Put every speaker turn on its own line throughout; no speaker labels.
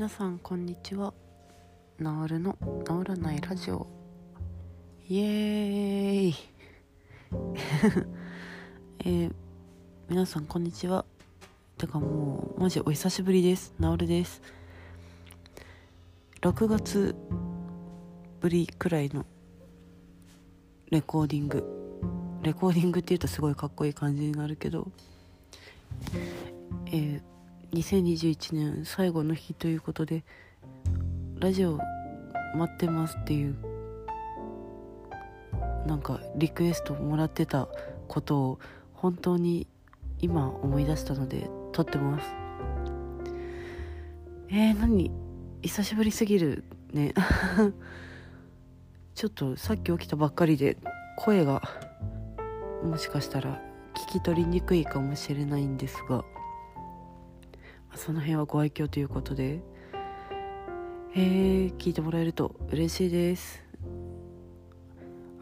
皆さんこんにちは。治るの治らないラジオ。イエーイ。えー、皆さんこんにちは。てかもうマジお久しぶりです。治るです。6月ぶりくらいのレコーディング。レコーディングっていうとすごいかっこいい感じになるけど。えー2021年最後の日ということでラジオ待ってますっていうなんかリクエストもらってたことを本当に今思い出したので撮ってます。えー、何？久しぶりすぎるね。ちょっとさっき起きたばっかりで声がもしかしたら聞き取りにくいかもしれないんですが。その辺はご愛嬌ということで。えー、聞いてもらえると嬉しいです。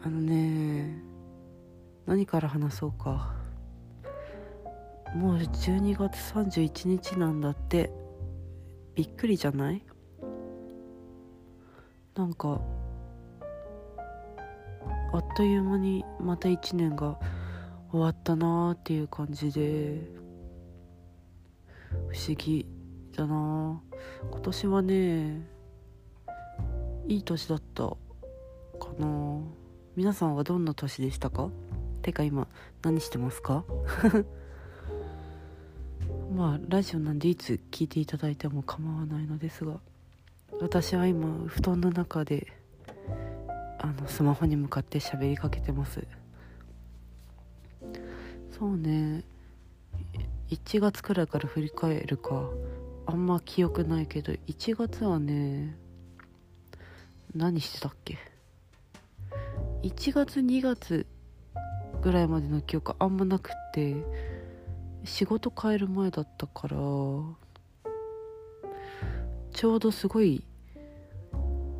あのね何から話そうか。もう12月31日なんだって。びっくりじゃない？なんかあっという間にまた1年が終わったなーっていう感じで。不思議だな。今年はねいい年だったかな。皆さんはどんな年でしたか？てか今何してますか？まあラジオなんでいつ聞いていただいても構わないのですが私は今布団の中であのスマホに向かって喋りかけてます。そうね。1月くらいから振り返るかあんま記憶ないけど1月はね何してたっけ？1月2月ぐらいまでの記憶あんまなくて仕事変える前だったからちょうどすごい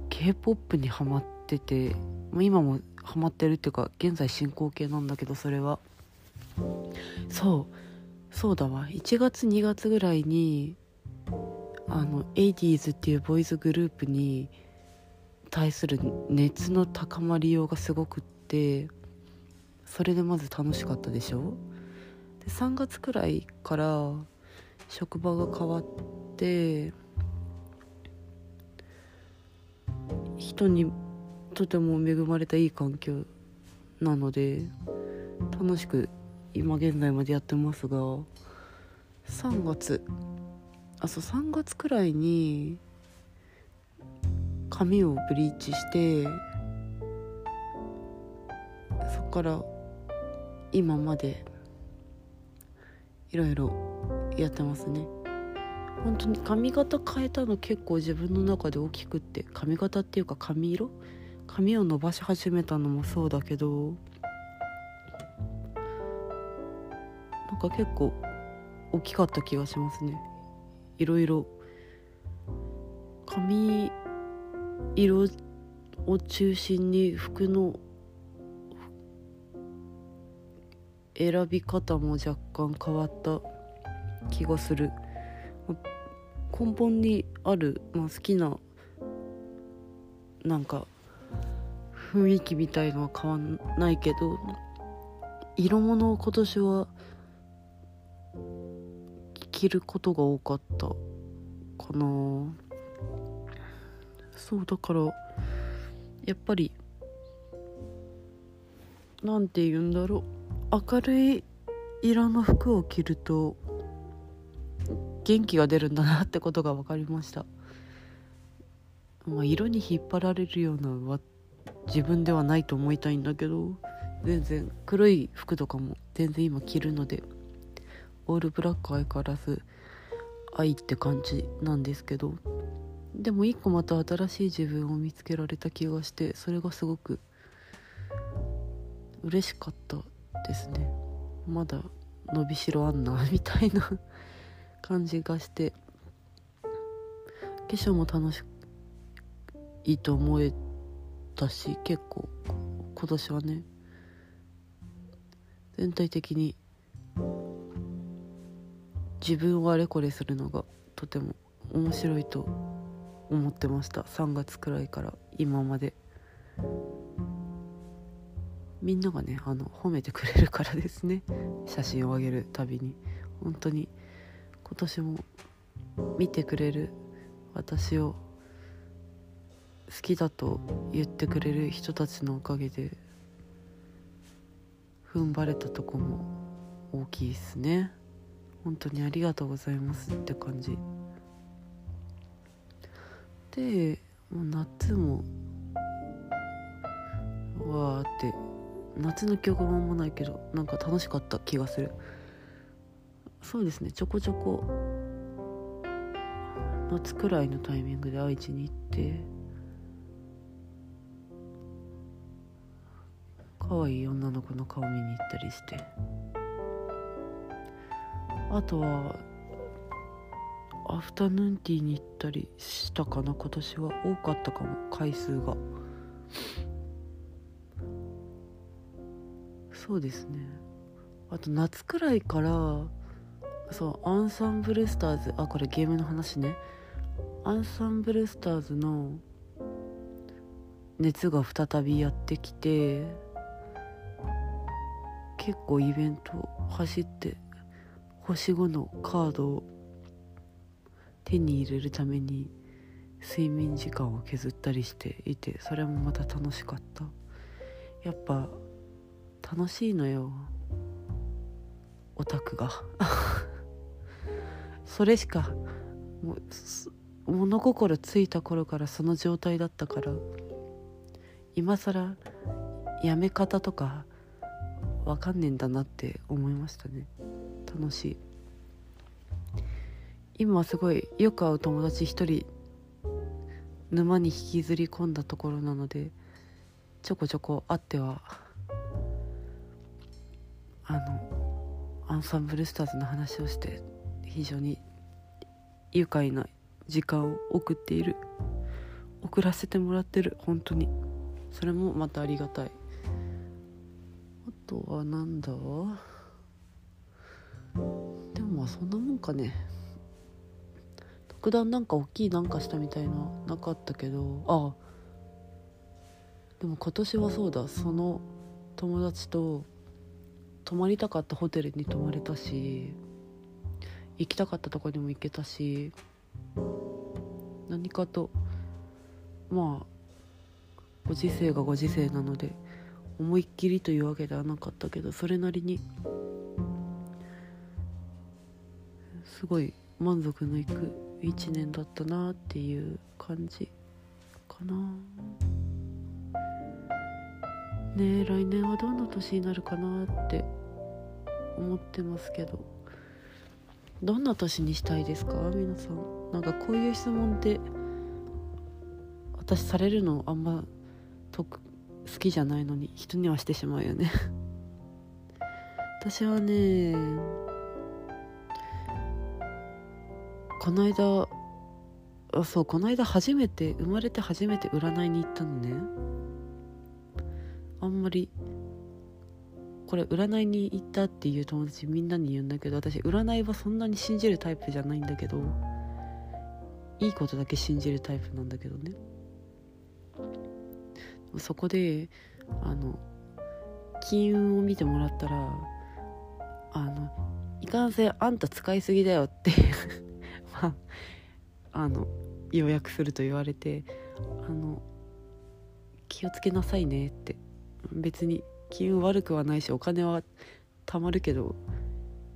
k p o p にハマってて今もハマってるっていうか現在進行形なんだけどそれは。そう。そうだわ。1月2月ぐらいにあの 80s っていうボーイズグループに対する熱の高まりようがすごくってそれでまず楽しかったでしょ？で3月くらいから職場が変わって人にとても恵まれたいい環境なので楽しく今現在までやってますが3月。あそう3月くらいに髪をブリーチしてそっから今までいろいろやってますね。本当に髪型変えたの結構自分の中で大きくって髪型っていうか髪色？髪を伸ばし始めたのもそうだけどか結構大きかった気がしますね。いろいろ。髪色を中心に服の選び方も若干変わった気がする。根本にある、まあ、好きななんか雰囲気みたいのは変わんないけど色物を今年は着ることが多かった。かな。そうだからやっぱりなんて言うんだろう。明るい色の服を着ると元気が出るんだなってことが分かりました、まあ、色に引っ張られるような自分ではないと思いたいんだけど全然黒い服とかも全然今着るのでオールブラック相変わらず愛って感じなんですけどでも一個また新しい自分を見つけられた気がしてそれがすごく嬉しかったですね。まだ伸びしろあんなみたいな 感じがして化粧も楽しいと思えたし結構今年はね全体的に自分をあれこれするのがとても面白いと思ってました。3月くらいから今まで。みんながねあの褒めてくれるからですね。写真をあげるたびに。本当に今年も見てくれる私を好きだと言ってくれる人たちのおかげで踏ん張れたとこも大きいですね。本当にありがとうございますって感じ。でもう夏もわーって夏の記憶もあんまないけどなんか楽しかった気がする。そうですねちょこちょこ夏くらいのタイミングで愛知に行って可愛い女の子の顔見に行ったりして。あとはアフタヌーンティーに行ったりしたかな今年は。多かったかも回数が。そうですね。あと夏くらいからそうアンサンブルスターズあこれゲームの話ね。アンサンブルスターズの熱が再びやってきて結構イベント走って星5のカードを手に入れるために睡眠時間を削ったりしていてそれもまた楽しかった。やっぱ楽しいのよ。オタクが。それしかもう物心ついた頃からその状態だったから今更やめ方とかわかんねえんだなって思いましたね。楽しい。今はすごいよく会う友達一人沼に引きずり込んだところなのでちょこちょこ会ってはあのアンサンブルスターズの話をして非常に愉快な時間を送っている。送らせてもらってる。本当に。それもまたありがたい。あとはなんだ？でもまあそんなもんかね。特段なんか大きいなんかしたみたいななかったけど。あでも今年はそうだ。その友達と泊まりたかったホテルに泊まれたし行きたかったとこにも行けたし何かとまあご時世がご時世なので思いっきりというわけではなかったけどそれなりにすごい満足のいく1年だったなっていう感じかな。ね来年はどんな年になるかなって思ってますけど。どんな年にしたいですか？皆さん。なんかこういう質問って私されるのあんま好きじゃないのに人にはしてしまうよね。私はねこの間あそうこの間初めて生まれて初めて占いに行ったのね。あんまりこれ占いに行ったっていう友達みんなに言うんだけど私占いはそんなに信じるタイプじゃないんだけどいいことだけ信じるタイプなんだけどね。そこであの金運を見てもらったらあのいかんせんあんた使いすぎだよって あの要約すると言われてあの気をつけなさいねって。別に金運悪くはないしお金は貯まるけど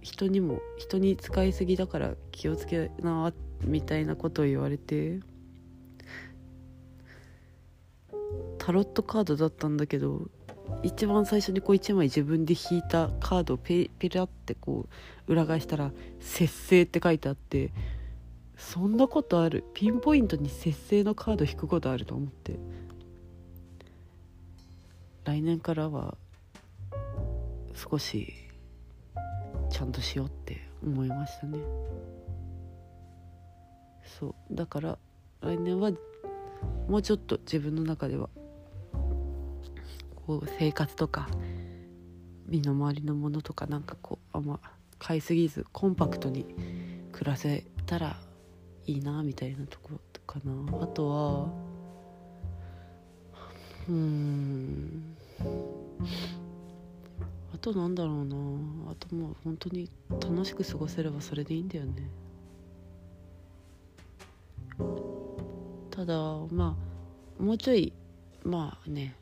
人にも人に使いすぎだから気をつけなみたいなことを言われてタロットカードだったんだけど一番最初にこう1枚自分で引いたカードをペペラってこう裏返したら「節制」って書いてあってそんなことある？ピンポイントに節制のカード引くことあると思って。来年からは少しちゃんとしようって思いましたね。そう。だから来年はもうちょっと自分の中ではこう生活とか身の回りのものとかなんかこうあんま買いすぎずコンパクトに暮らせたらいいなみたいなところかな。あとはうん。あとなんだろうな。あともう本当に楽しく過ごせればそれでいいんだよね。ただまあもうちょいまあね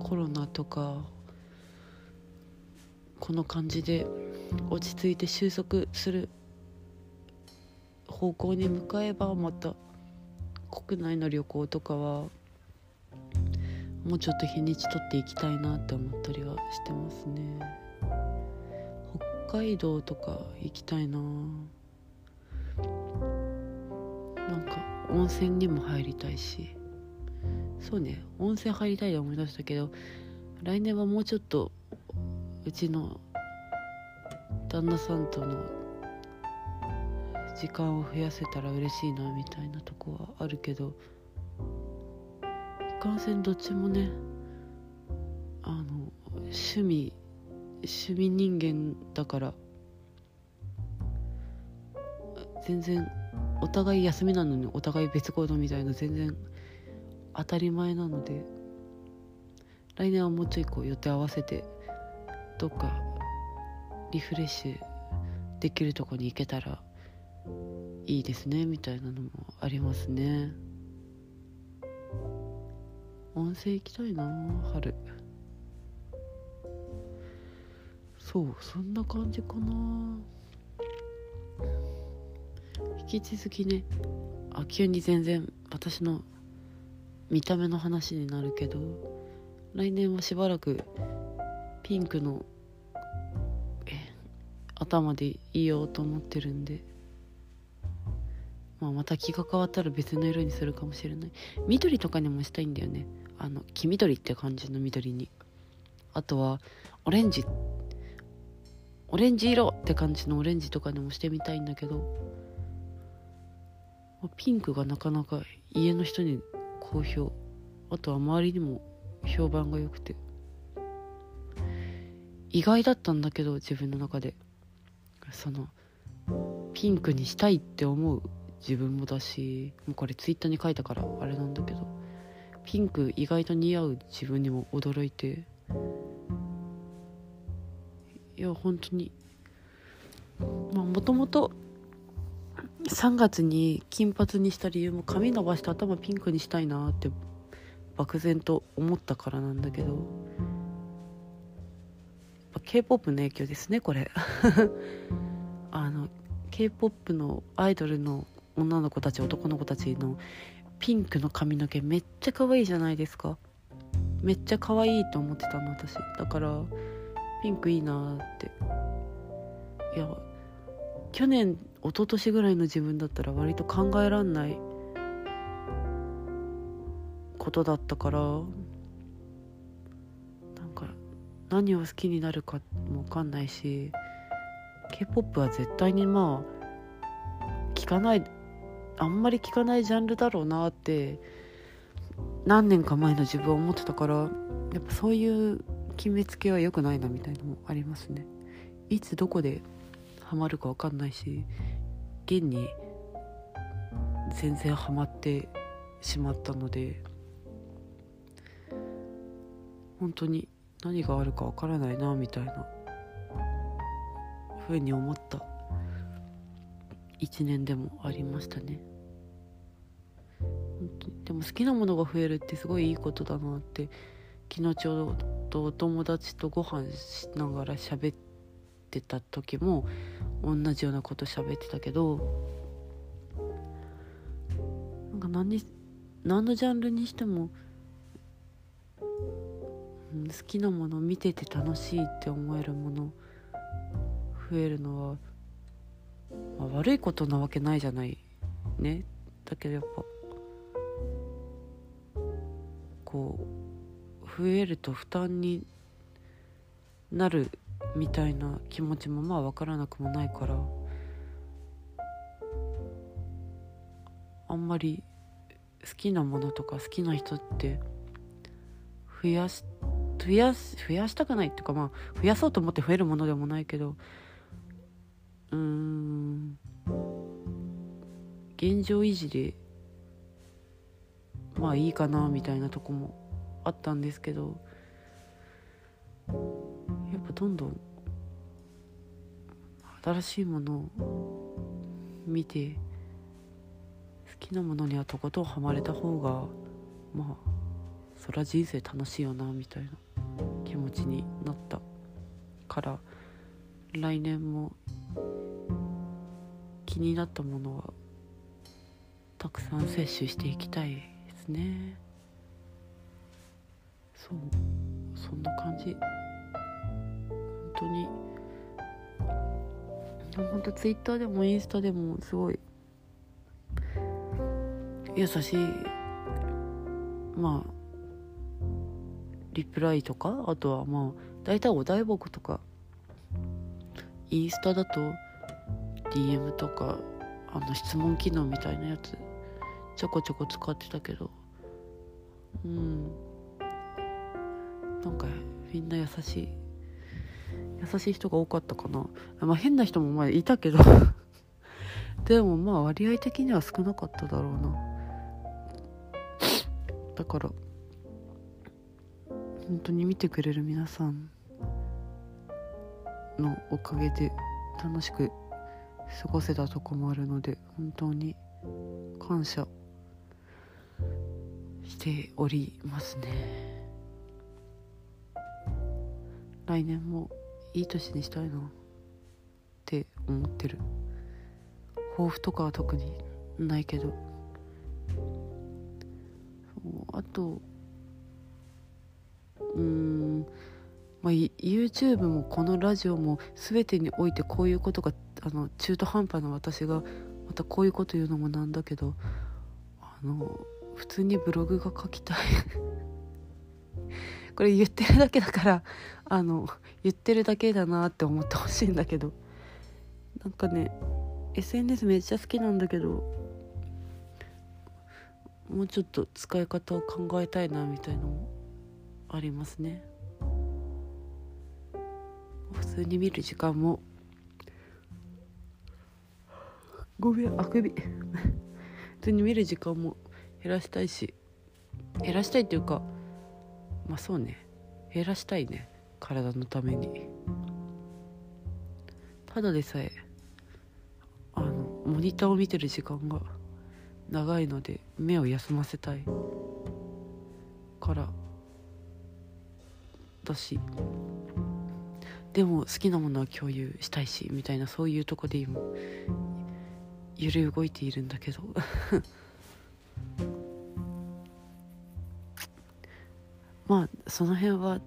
コロナとかこの感じで落ち着いて収束する方向に向かえばまた国内の旅行とかはもうちょっと日にち取っていきたいなって思ったりはしてますね。北海道とか行きたいな。なんか温泉にも入りたいし。そうね温泉入りたいで思い出したけど来年はもうちょっとうちの旦那さんとの時間を増やせたら嬉しいなみたいなとこはあるけどいかんせんどっちもねあの趣味趣味人間だから全然お互い休みなのにお互い別行動みたいな全然当たり前なので来年はもうちょいこう予定合わせてどっかリフレッシュできるとこに行けたらいいですねみたいなのもありますね。温泉行きたいな春。そうそんな感じかな。引き続きねあ急に全然私の見た目の話になるけど来年はしばらくピンクの頭でいようと思ってるんで、まあ、また気が変わったら別の色にするかもしれない。緑とかにもしたいんだよね。あの黄緑って感じの緑に。あとはオレンジ。オレンジ色って感じのオレンジとかにもしてみたいんだけど。ピンクがなかなか家の人に好評。あとは周りにも評判が良くて。意外だったんだけど自分の中で。そのピンクにしたいって思う自分もだしもうこれツイッターに書いたからあれなんだけどピンク意外と似合う自分にも驚いて。いや本当に。まあもともと3月に金髪にした理由も髪伸ばして頭ピンクにしたいなって漠然と思ったからなんだけど k p o p の影響ですねこれ。あの k p o p のアイドルの女の子たち男の子たちのピンクの髪の毛めっちゃ可愛いじゃないですか。めっちゃ可愛いと思ってたの私。だからピンクいいなって。いや去年一昨年ぐらいの自分だったら割と考えらんない。ことだったから。なんか何を好きになるかも分かんないし k p o p は絶対にまあ聞かないあんまり聞かないジャンルだろうなって何年か前の自分は思ってたからやっぱそういう決めつけは良くないなみたいなのもありますね。いつどこでハマるか分かんないし現に全然ハマってしまったので本当に何があるか分からないなみたいなふうに思った。一年でもありましたね。でも好きなものが増えるってすごいいいことだなって。昨日ちょうどお友達とご飯しながら喋ってた時も同じようなこと喋ってたけどなんか何何のジャンルにしても好きなもの見てて楽しいって思えるもの増えるのは、まあ、悪いことなわけないじゃない。ね。だけどやっぱこう増えると負担になるみたいな気持ちもまあ分からなくもないからあんまり好きなものとか好きな人って増やし増やし増やしたくないっていうかまあ増やそうと思って増えるものでもないけどうん。現状維持でまあいいかなみたいなとこもあったんですけどやっぱどんどん新しいものを見て好きなものにはとことんハマれた方がまあそりゃ人生楽しいよなみたいな気持ちになったから来年も気になったものはたくさん摂取していきたいですね。そう。そんな感じ。本当に。本当ツイッターでもインスタでもすごい。優しい。まあ。リプライとかあとはまあ大体お題箱とか。インスタだと DM とかあの質問機能みたいなやつちょこちょこ使ってたけどうん。なんかみんな優しい優しい人が多かったかな。まあ変な人もまあいたけど。でもまあ割合的には少なかっただろうな。だから本当に見てくれる皆さん。のおかげで楽しく過ごせたとこもあるので本当に感謝しておりますね。来年もいい年にしたいなって思ってる。抱負とかは特にないけど。あとうん。まあ、YouTube もこのラジオも全てにおいてこういうことがあの中途半端な私がまたこういうこと言うのもなんだけどあの普通にブログが書きたい。これ言ってるだけだからあの言ってるだけだなって思ってほしいんだけど。なんかね SNS めっちゃ好きなんだけどもうちょっと使い方を考えたいなみたいのもありますね。普通に見る時間も。ごめんあくび。普通に見る時間も減らしたいし。減らしたいっていうかまあそうね。減らしたいね。体のために。ただでさえあのモニターを見てる時間が長いので目を休ませたい。からだしでも好きなものは共有したいしみたいなそういうとこで今揺れ動いているんだけど。まあその辺は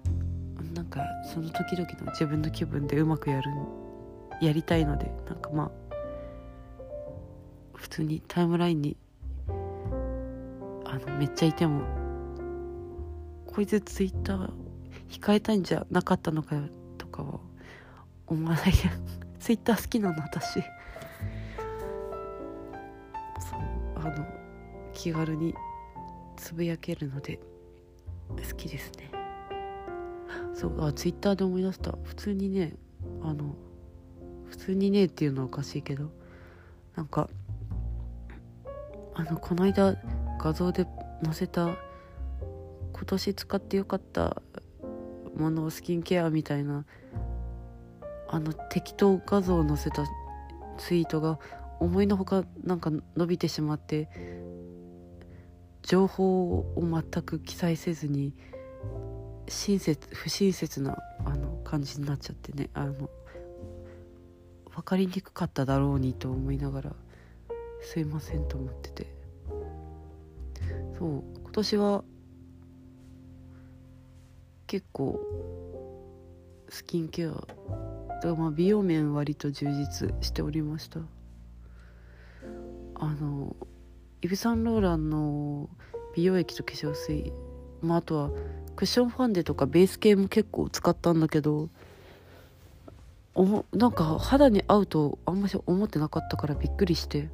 なんかその時々の自分の気分でうまくやるやりたいのでなんかまあ普通にタイムラインにあのめっちゃいてもこいつツイッター控えたいんじゃなかったのかよかは思わない。や ツイッター好きなの私。そうあの気軽につぶやけるので好きですね。そうあツイッターで思い出した。普通にねあの普通にねっていうのはおかしいけどなんかあのこの間画像で載せた今年使ってよかったものスキンケアみたいなあの適当画像を載せたツイートが思いのほかなんか伸びてしまって情報を全く記載せずに親切不親切なあの感じになっちゃってねあの分かりにくかっただろうにと思いながらすいませんと思ってて。そう今年は結構スキンケアだまあ美容面割と充実しておりました。あのイヴ・サンローランの美容液と化粧水、まあ、あとはクッションファンデとかベース系も結構使ったんだけどおなんか肌に合うとあんまり思ってなかったからびっくりして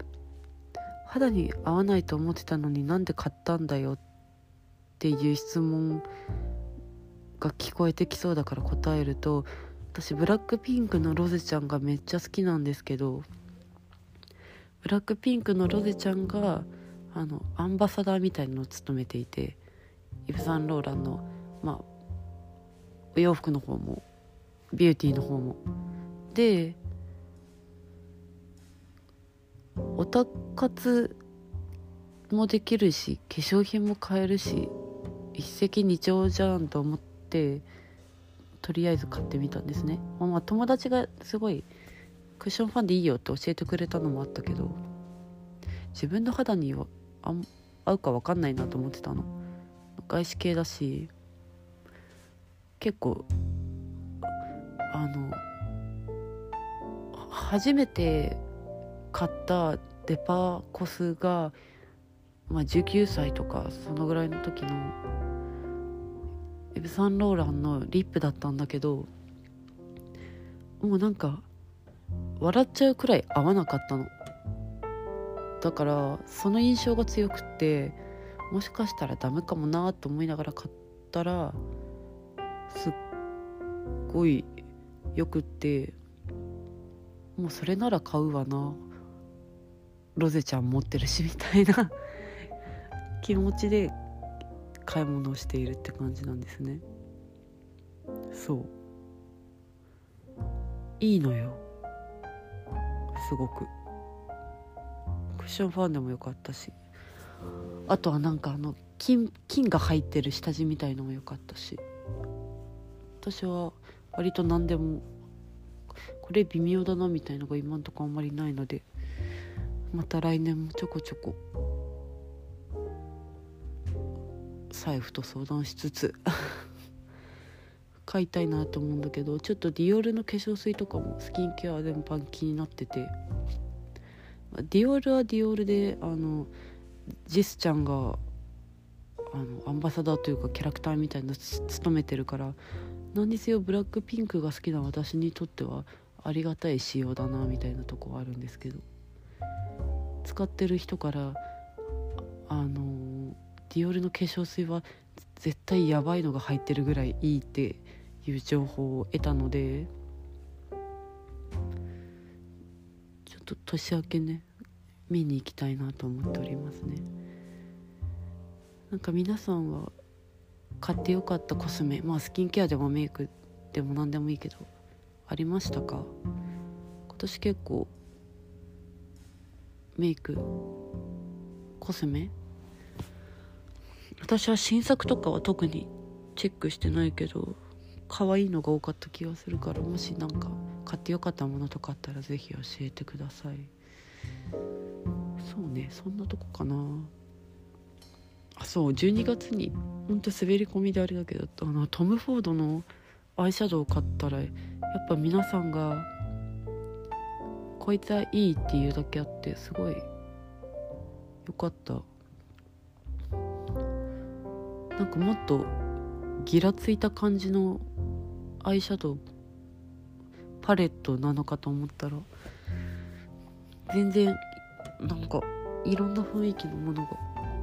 肌に合わないと思ってたのになんで買ったんだよっていう質問が聞こえてきそうだから答えると私ブラックピンクのロゼちゃんがめっちゃ好きなんですけどブラックピンクのロゼちゃんがあのアンバサダーみたいのを務めていてイヴ・サンローランのまあお洋服の方もビューティーの方も。でオタ活もできるし化粧品も買えるし一石二鳥じゃんと思ってとりあえず買ってみたんですね、まあ、まあ友達がすごいクッションファンでいいよって教えてくれたのもあったけど自分の肌にはあ合うか分かんないなと思ってたの。外資系だし結構あの初めて買ったデパコスが、まあ、19歳とかそのぐらいの時のエブ・サンローランのリップだったんだけどもうなんか笑っちゃうくらい合わなかったの。だからその印象が強くってもしかしたらダメかもなと思いながら買ったらすっごいよくってもうそれなら買うわな。ロゼちゃん持ってるしみたいな。気持ちで買い物をしているって感じなんですね。そう。いいのよ。すごく。クッションファンでもよかったし。あとはなんかあの金金が入ってる下地みたいのもよかったし。私は割と何でもこれ微妙だなみたいのが今んとこあんまりないのでまた来年もちょこちょこ財布と相談しつつ買いたいなと思うんだけどちょっとディオールの化粧水とかもスキンケア全般気になってて。ディオールはディオールであのジスちゃんがあのアンバサダーというかキャラクターみたいなの務めてるから何にせよブラックピンクが好きな私にとってはありがたい仕様だなみたいなとこはあるんですけど。使ってる人からあのディオールの化粧水は絶対やばいのが入ってるぐらいいいっていう情報を得たのでちょっと年明けね見に行きたいなと思っておりますね。なんか皆さんは買ってよかったコスメまあスキンケアでもメイクでも何でもいいけどありましたか？今年結構メイクコスメ私は新作とかは特にチェックしてないけど可愛いのが多かった気がするからもし何か買ってよかったものとかあったら是非教えてください。そうねそんなとこかな。あそう12月にほんと滑り込みであれだけどあのトム・フォードのアイシャドウを買ったらやっぱ皆さんがこいつはいいっていうだけあってすごいよかった。なんかもっとギラついた感じのアイシャドウパレットなのかと思ったら全然なんかいろんな雰囲気のものが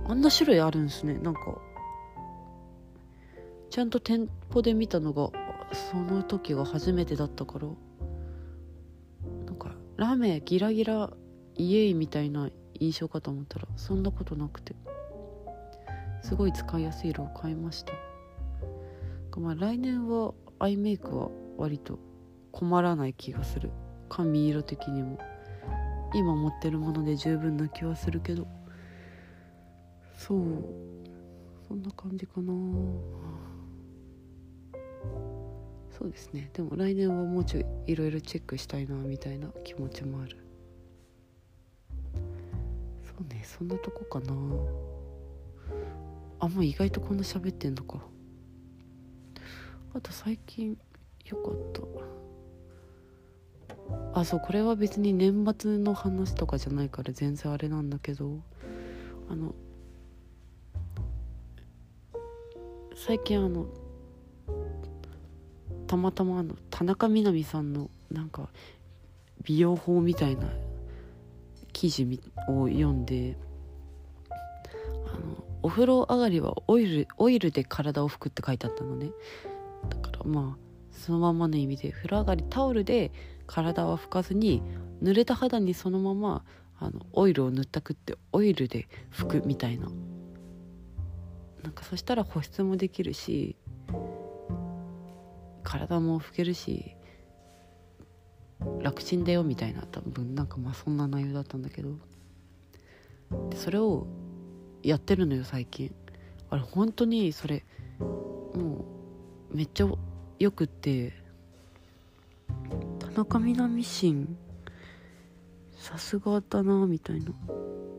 あんな種類あるんですね。なんかちゃんと店舗で見たのがその時が初めてだったからなんかラメギラギライエイみたいな印象かと思ったらそんなことなくて。すごい使いやすい色を買いました。まあ来年はアイメイクは割と困らない気がする。髪色的にも。今持ってるもので十分な気はするけど。そう。そんな感じかな。そうですね。でも来年はもうちょいいろいろチェックしたいなみたいな気持ちもある。そうね。そんなとこかな。あもう意外とこんな喋ってんのか。あと最近よかった。あそうこれは別に年末の話とかじゃないから全然あれなんだけど。あの最近あのたまたまあの田中みな実さんのなんか美容法みたいな記事を読んでお風呂上がりはオイルオイルで体を拭くって書いてあったのね。だからまあそのままの意味で風呂上がりタオルで体は拭かずに濡れた肌にそのままあのオイルを塗ったくってオイルで拭くみたいな。なんかそしたら保湿もできるし体も拭けるし楽ちんだよみたいな多分なんかまあそんな内容だったんだけど。でそれをやってるのよ最近。あれ本当にそれもうめっちゃよくって。田中みな実心さすがだなみたいな。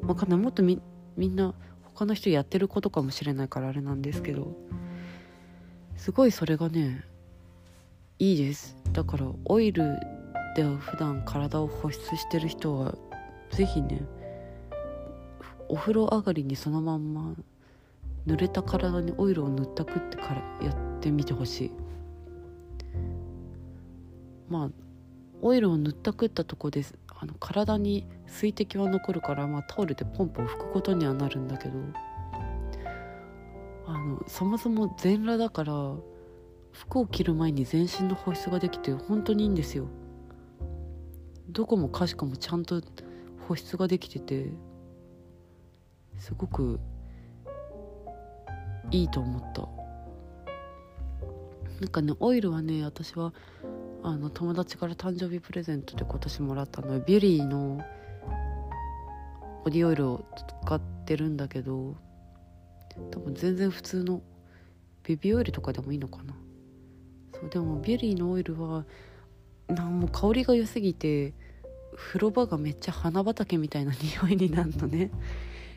わかんない。もっとみみんな他の人やってることかもしれないからあれなんですけど。すごいそれがねいいです。だからオイルでは普段体を保湿してる人は是非ねお風呂上がりにそのまんま濡れた体にオイルを塗ったくってからやってみてほしい。まあオイルを塗ったくったとこです。あの体に水滴は残るから、まあ、タオルでポンポン拭くことにはなるんだけど。あのそもそも全裸だから服を着る前に全身の保湿ができて本当にいいんですよ。どこもかしこもちゃんと保湿ができててすごくいいと思った。なんかねオイルはね私はあの友達から誕生日プレゼントで今年もらったの。ビュリーのボディオイルを使ってるんだけど多分全然普通のベビーオイルとかでもいいのかな。そうでもビュリーのオイルはなんも香りが良すぎて風呂場がめっちゃ花畑みたいな匂いになるのね。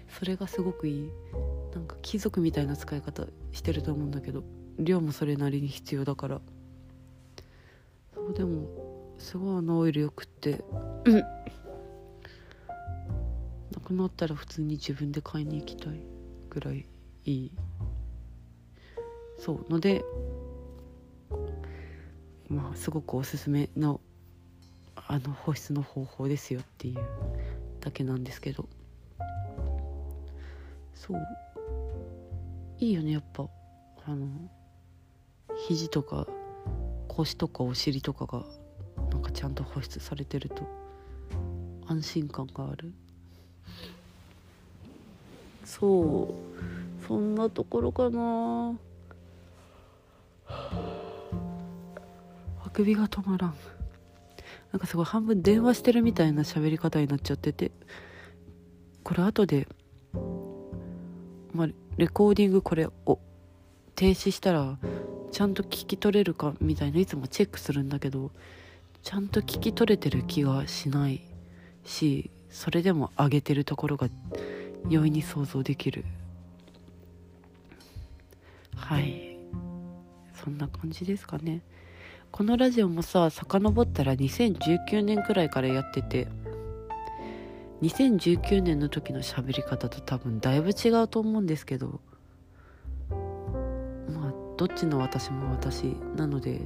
それがすごくいい。なんか貴族みたいな使い方してると思うんだけど量もそれなりに必要だから。そうでもすごいあのオイルよくって。なくなったら普通に自分で買いに行きたいぐらいいい。そう。のでまあすごくおすすめのあの保湿の方法ですよっていうだけなんですけど。そう。いいよねやっぱ。あの肘とか腰とかお尻とかがなんかちゃんと保湿されてると安心感がある。そう。そんなところかな。あくびが止まらん。なんかすごい半分電話してるみたいな喋り方になっちゃってて。これ後でまあレコーディングこれを停止したらちゃんと聞き取れるかみたいないつもチェックするんだけどちゃんと聞き取れてる気がしないしそれでも上げてるところが容易に想像できる。はい。そんな感じですかね。このラジオもさ遡ったら2019年くらいからやってて2019年の時の喋り方と多分だいぶ違うと思うんですけどまあどっちの私も私なので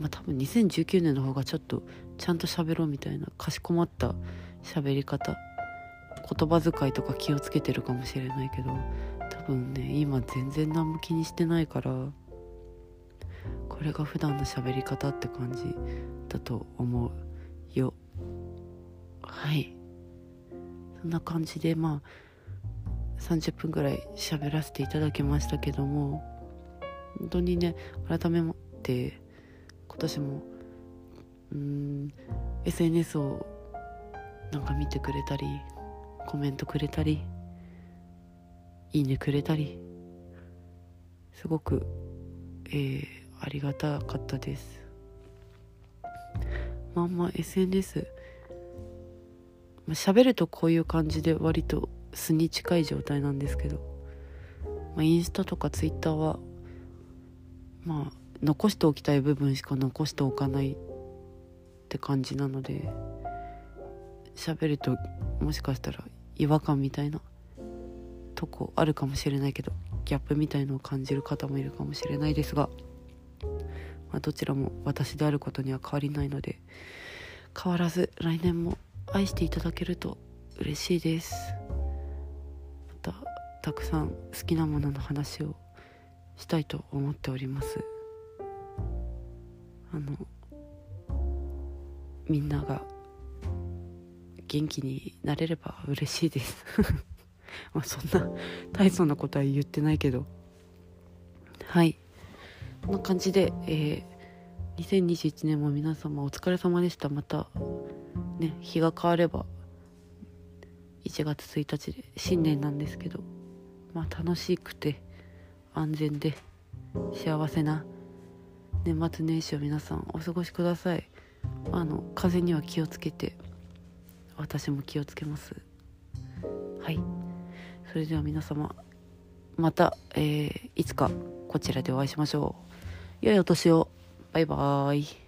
まあ多分2019年の方がちょっとちゃんと喋ろうみたいなかしこまった喋り方言葉遣いとか気をつけてるかもしれないけど多分ね今全然何も気にしてないからこれが普段の喋り方って感じだと思うよ。はい。そんな感じでまあ30分ぐらい喋らせていただきましたけども本当にね改めて今年もうん SNS をなんか見てくれたりコメントくれたりいいねくれたりすごく、えー、ありがたかったです。まんまあ SNS まあ、喋るとこういう感じで割と素に近い状態なんですけど、まあ、インスタとかツイッターはまあ残しておきたい部分しか残しておかないって感じなので喋るともしかしたら違和感みたいなとこあるかもしれないけどギャップみたいのを感じる方もいるかもしれないですが、まあ、どちらも私であることには変わりないので変わらず来年も愛していただけると嬉しいです。またたくさん好きなものの話をしたいと思っております。あのみんなが元気になれれば嬉しいです。まあそんな大層なことは言ってないけど。はい。こんな感じで、えー、2021年も皆様お疲れ様でした。またね日が変われば1月1日で新年なんですけどまあ楽しくて安全で幸せな年末年始を皆さんお過ごしください。あの風には気をつけて私も気をつけます。はい。それでは皆様また、えー、いつかこちらでお会いしましょう。良いお年を。バイバーイ。